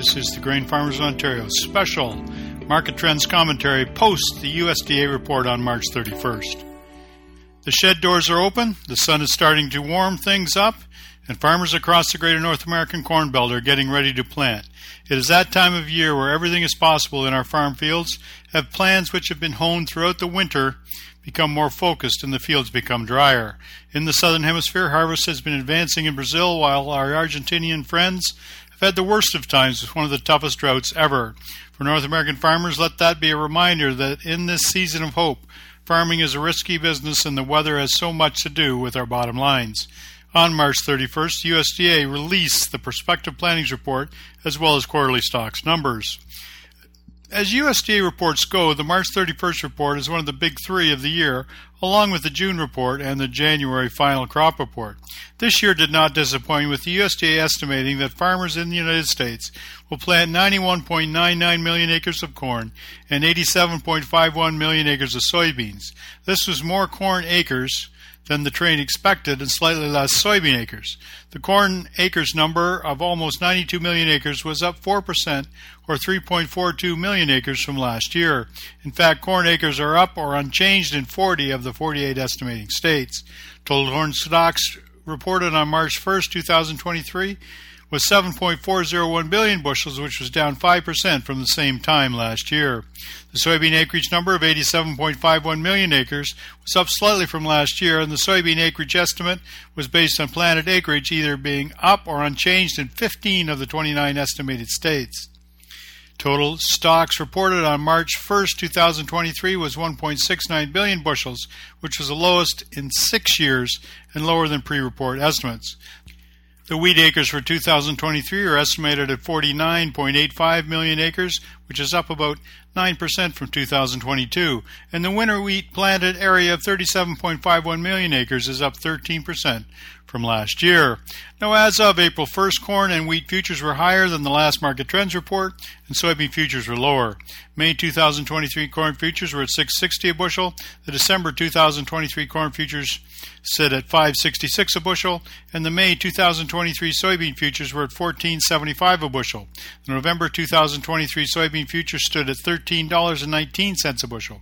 This is the Grain Farmers of Ontario special market trends commentary post the USDA report on March 31st. The shed doors are open, the sun is starting to warm things up, and farmers across the greater North American Corn Belt are getting ready to plant. It is that time of year where everything is possible in our farm fields, have plans which have been honed throughout the winter become more focused and the fields become drier. In the southern hemisphere, harvest has been advancing in Brazil while our Argentinian friends had the worst of times with one of the toughest droughts ever. For North American farmers, let that be a reminder that in this season of hope, farming is a risky business and the weather has so much to do with our bottom lines. On March 31st, USDA released the prospective plantings report as well as quarterly stocks numbers. As USDA reports go, the March 31st report is one of the big three of the year, along with the June report and the January final crop report. This year did not disappoint, with the USDA estimating that farmers in the United States will plant 91.99 million acres of corn and 87.51 million acres of soybeans. This was more corn acres than the train expected and slightly less soybean acres. The corn acres number of almost 92 million acres was up 4% or 3.42 million acres from last year. In fact, corn acres are up or unchanged in 40 of the 48 estimating states. Total corn stocks reported on March 1, 2023 was 7.401 billion bushels, which was down 5% from the same time last year. The soybean acreage number of 87.51 million acres was up slightly from last year, and the soybean acreage estimate was based on planted acreage either being up or unchanged in 15 of the 29 estimated states. Total stocks reported on March 1, 2023 was 1.69 billion bushels, which was the lowest in six years and lower than pre report estimates. The wheat acres for 2023 are estimated at 49.85 million acres, which is up about 9% from 2022, and the winter wheat planted area of 37.51 million acres is up 13% from last year. Now, as of April 1st, corn and wheat futures were higher than the last market trends report, and soybean futures were lower. May 2023 corn futures were at 660 a bushel. The December 2023 corn futures sit at 566 a bushel, and the May 2023 soybean futures were at 1475 a bushel. The November 2023 soybean futures stood at $13.19 a bushel.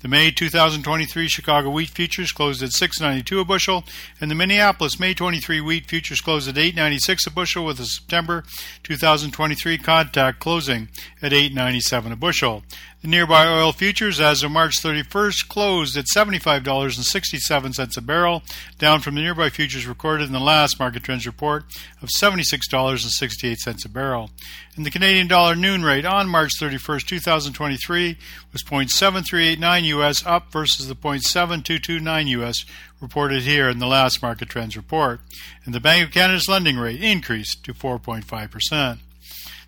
The May 2023 Chicago wheat futures closed at 692 a bushel, and the Minneapolis May 23 wheat futures closed at 896 a bushel with the September 2023 contact closing at 897 a bushel. The nearby oil futures as of March 31st closed at $75.67 a barrel, down from the nearby futures recorded in the last market trends report of $76.68 a barrel. And the Canadian dollar noon rate on March 31st, 2023 was 0.7389 US up versus the 0.7229 US reported here in the last market trends report. And the Bank of Canada's lending rate increased to 4.5%.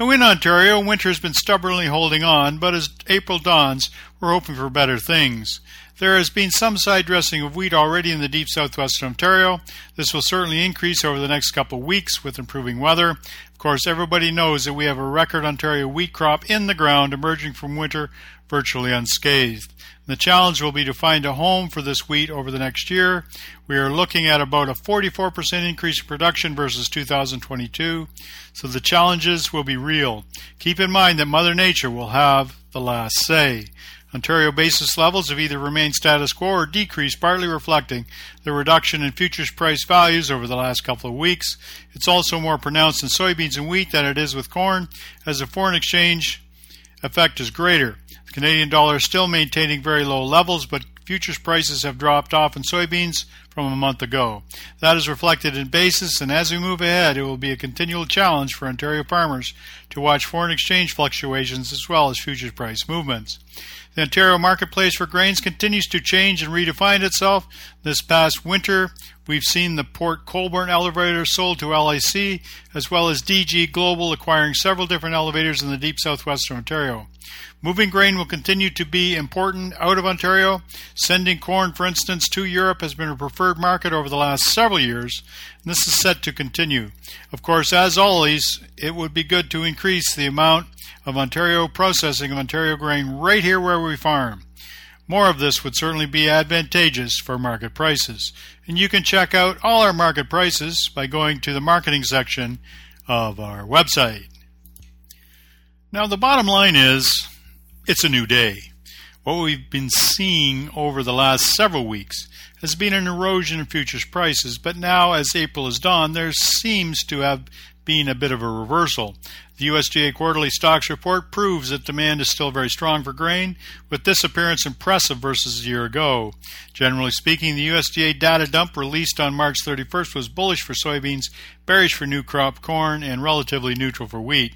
Now, in Ontario, winter has been stubbornly holding on, but as April dawns, we're hoping for better things. There has been some side dressing of wheat already in the deep southwestern Ontario. This will certainly increase over the next couple of weeks with improving weather. Of course, everybody knows that we have a record Ontario wheat crop in the ground emerging from winter virtually unscathed. The challenge will be to find a home for this wheat over the next year. We are looking at about a 44% increase in production versus 2022, so the challenges will be real. Keep in mind that Mother Nature will have the last say. Ontario basis levels have either remained status quo or decreased, partly reflecting the reduction in futures price values over the last couple of weeks. It's also more pronounced in soybeans and wheat than it is with corn, as the foreign exchange effect is greater. Canadian dollar is still maintaining very low levels, but futures prices have dropped off in soybeans from a month ago. That is reflected in basis, and as we move ahead, it will be a continual challenge for Ontario farmers to watch foreign exchange fluctuations as well as futures price movements. The Ontario marketplace for grains continues to change and redefine itself. This past winter, we've seen the Port Colborne elevator sold to LIC, as well as DG Global acquiring several different elevators in the deep southwestern Ontario. Moving grain will continue to be important out of Ontario. Sending corn, for instance, to Europe has been a preferred market over the last several years, and this is set to continue. Of course, as always, it would be good to increase the amount of Ontario processing of Ontario grain right here where we farm. More of this would certainly be advantageous for market prices. And you can check out all our market prices by going to the marketing section of our website. Now, the bottom line is it's a new day. What we've been seeing over the last several weeks has been an erosion in futures prices, but now, as April has dawned, there seems to have been a bit of a reversal. The USDA quarterly stocks report proves that demand is still very strong for grain, with this appearance impressive versus a year ago. Generally speaking, the USDA data dump released on March 31st was bullish for soybeans, bearish for new crop corn, and relatively neutral for wheat.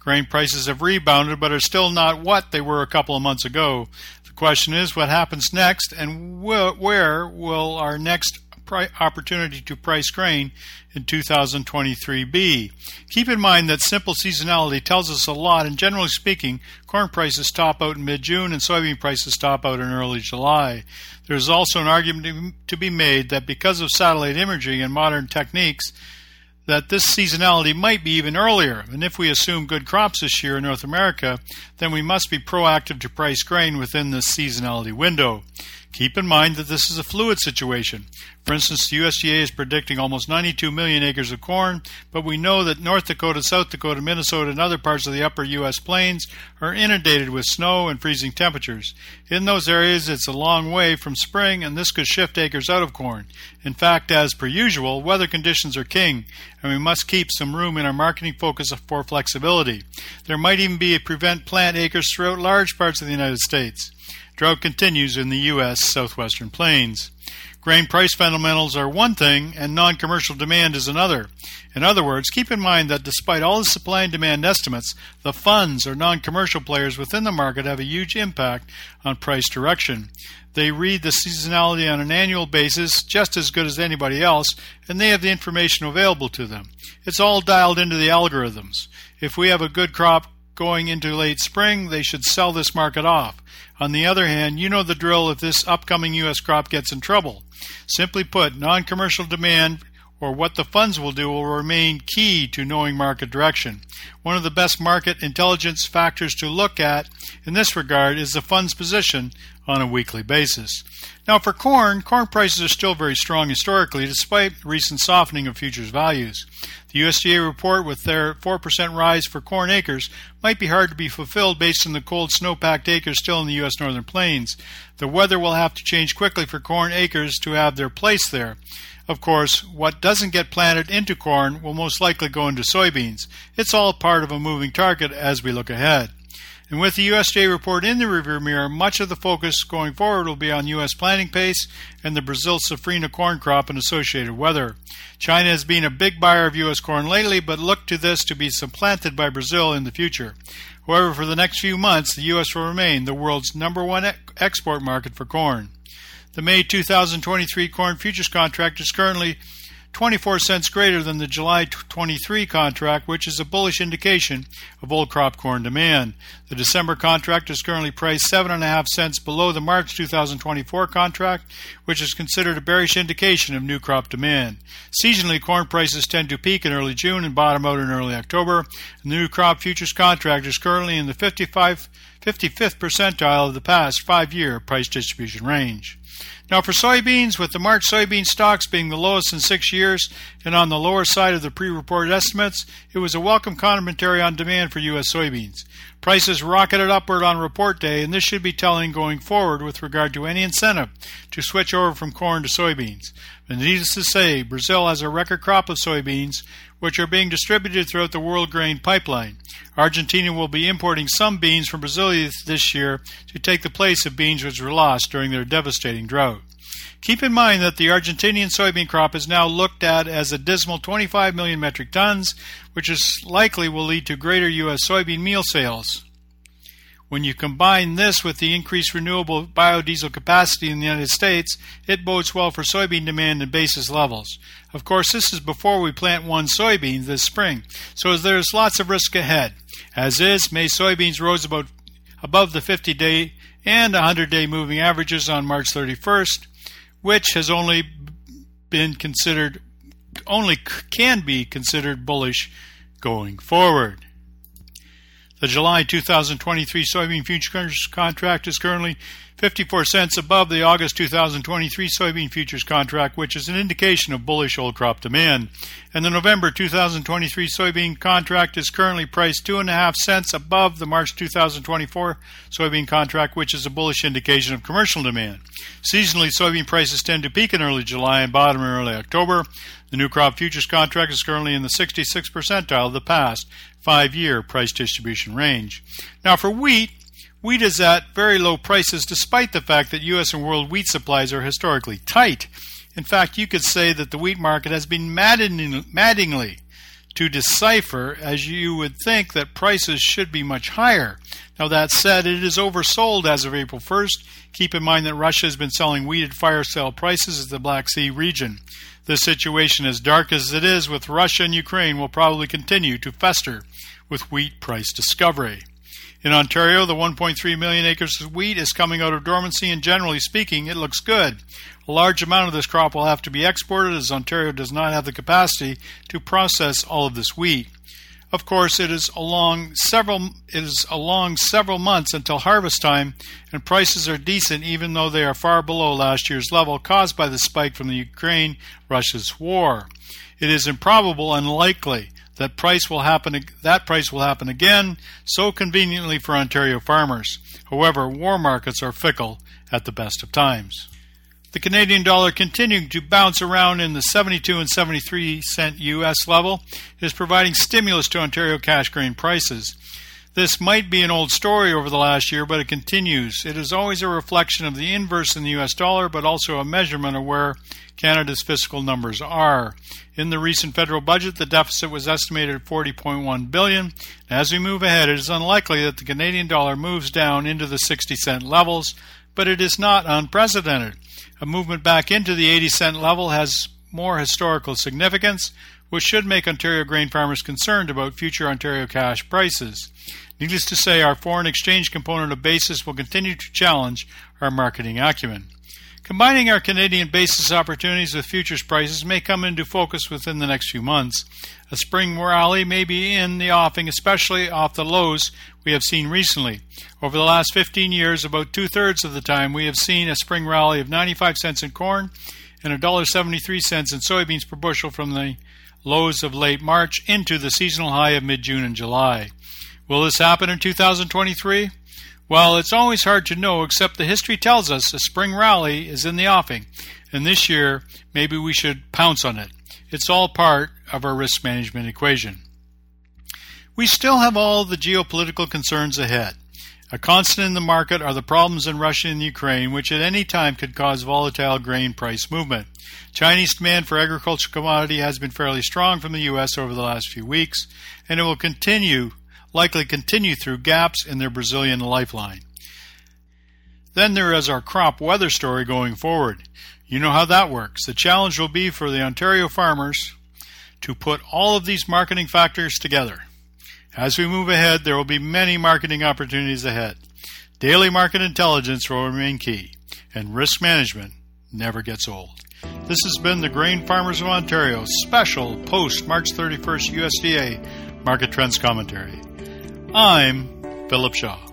Grain prices have rebounded but are still not what they were a couple of months ago. The question is what happens next and wh- where will our next opportunity to price grain in 2023 be? Keep in mind that simple seasonality tells us a lot, and generally speaking, corn prices top out in mid June and soybean prices top out in early July. There is also an argument to be made that because of satellite imaging and modern techniques, that this seasonality might be even earlier. And if we assume good crops this year in North America, then we must be proactive to price grain within this seasonality window. Keep in mind that this is a fluid situation. For instance, the USDA is predicting almost 92 million acres of corn, but we know that North Dakota, South Dakota, Minnesota, and other parts of the upper U.S. plains are inundated with snow and freezing temperatures. In those areas, it's a long way from spring, and this could shift acres out of corn. In fact, as per usual, weather conditions are king, and we must keep some room in our marketing focus for flexibility. There might even be a prevent plant acres throughout large parts of the United States. Drought continues in the U.S. southwestern plains. Grain price fundamentals are one thing and non commercial demand is another. In other words, keep in mind that despite all the supply and demand estimates, the funds or non commercial players within the market have a huge impact on price direction. They read the seasonality on an annual basis just as good as anybody else, and they have the information available to them. It's all dialed into the algorithms. If we have a good crop going into late spring, they should sell this market off. On the other hand, you know the drill if this upcoming U.S. crop gets in trouble. Simply put, non commercial demand or what the funds will do will remain key to knowing market direction. One of the best market intelligence factors to look at in this regard is the fund's position on a weekly basis. Now, for corn, corn prices are still very strong historically despite recent softening of futures values. The USDA report, with their 4% rise for corn acres, might be hard to be fulfilled based on the cold snow packed acres still in the U.S. northern plains. The weather will have to change quickly for corn acres to have their place there. Of course, what doesn't get planted into corn will most likely go into soybeans. It's all part of a moving target as we look ahead. And with the USDA report in the rearview mirror, much of the focus going forward will be on U.S. planting pace and the Brazil safrinha corn crop and associated weather. China has been a big buyer of U.S. corn lately, but look to this to be supplanted by Brazil in the future. However, for the next few months, the U.S. will remain the world's number one export market for corn. The May 2023 corn futures contract is currently 24 cents greater than the July 23 contract, which is a bullish indication of old crop corn demand. The December contract is currently priced 7.5 cents below the March 2024 contract, which is considered a bearish indication of new crop demand. Seasonally, corn prices tend to peak in early June and bottom out in early October. The new crop futures contract is currently in the 55, 55th percentile of the past five year price distribution range. Now, for soybeans, with the March soybean stocks being the lowest in six years and on the lower side of the pre reported estimates, it was a welcome commentary on demand for U.S. soybeans. Prices rocketed upward on report day, and this should be telling going forward with regard to any incentive to switch over from corn to soybeans. But needless to say, Brazil has a record crop of soybeans, which are being distributed throughout the world grain pipeline. Argentina will be importing some beans from Brazil this year to take the place of beans which were lost during their devastating drought. Keep in mind that the Argentinian soybean crop is now looked at as a dismal 25 million metric tons, which is likely will lead to greater U.S. soybean meal sales. When you combine this with the increased renewable biodiesel capacity in the United States, it bodes well for soybean demand and basis levels. Of course, this is before we plant one soybean this spring, so there's lots of risk ahead. As is, May soybeans rose about above the 50 day and 100 day moving averages on March 31st, which has only been considered only can be considered bullish going forward. The July 2023 soybean futures contract is currently 54 cents above the August 2023 soybean futures contract, which is an indication of bullish old crop demand. And the November 2023 soybean contract is currently priced 2.5 cents above the March 2024 soybean contract, which is a bullish indication of commercial demand. Seasonally, soybean prices tend to peak in early July and bottom in early October. The new crop futures contract is currently in the 66th percentile of the past five year price distribution range. Now, for wheat, wheat is at very low prices despite the fact that U.S. and world wheat supplies are historically tight. In fact, you could say that the wheat market has been maddening, maddeningly to decipher, as you would think that prices should be much higher. Now, that said, it is oversold as of April 1st. Keep in mind that Russia has been selling wheat at fire sale prices in the Black Sea region. The situation, as dark as it is with Russia and Ukraine, will probably continue to fester with wheat price discovery. In Ontario, the 1.3 million acres of wheat is coming out of dormancy, and generally speaking, it looks good. A large amount of this crop will have to be exported as Ontario does not have the capacity to process all of this wheat. Of course, it is along several it is along several months until harvest time, and prices are decent even though they are far below last year's level caused by the spike from the Ukraine Russia's war. It is improbable, unlikely that price will happen that price will happen again so conveniently for Ontario farmers. However, war markets are fickle at the best of times. The Canadian dollar continuing to bounce around in the 72 and 73 cent US level is providing stimulus to Ontario cash grain prices. This might be an old story over the last year, but it continues. It is always a reflection of the inverse in the US dollar, but also a measurement of where Canada's fiscal numbers are. In the recent federal budget, the deficit was estimated at 40.1 billion. As we move ahead, it is unlikely that the Canadian dollar moves down into the 60 cent levels, but it is not unprecedented. A movement back into the 80 cent level has more historical significance, which should make Ontario grain farmers concerned about future Ontario cash prices. Needless to say, our foreign exchange component of basis will continue to challenge our marketing acumen. Combining our Canadian basis opportunities with futures prices may come into focus within the next few months. A spring rally may be in the offing, especially off the lows we have seen recently. Over the last 15 years, about two thirds of the time, we have seen a spring rally of 95 cents in corn and $1.73 in soybeans per bushel from the lows of late March into the seasonal high of mid June and July. Will this happen in 2023? Well, it's always hard to know, except the history tells us a spring rally is in the offing, and this year maybe we should pounce on it. It's all part of our risk management equation. We still have all the geopolitical concerns ahead. A constant in the market are the problems in Russia and Ukraine, which at any time could cause volatile grain price movement. Chinese demand for agricultural commodity has been fairly strong from the U.S. over the last few weeks, and it will continue, likely continue through gaps in their Brazilian lifeline. Then there is our crop weather story going forward. You know how that works. The challenge will be for the Ontario farmers to put all of these marketing factors together. As we move ahead, there will be many marketing opportunities ahead. Daily market intelligence will remain key, and risk management never gets old. This has been the Grain Farmers of Ontario special post March 31st USDA market trends commentary. I'm Philip Shaw.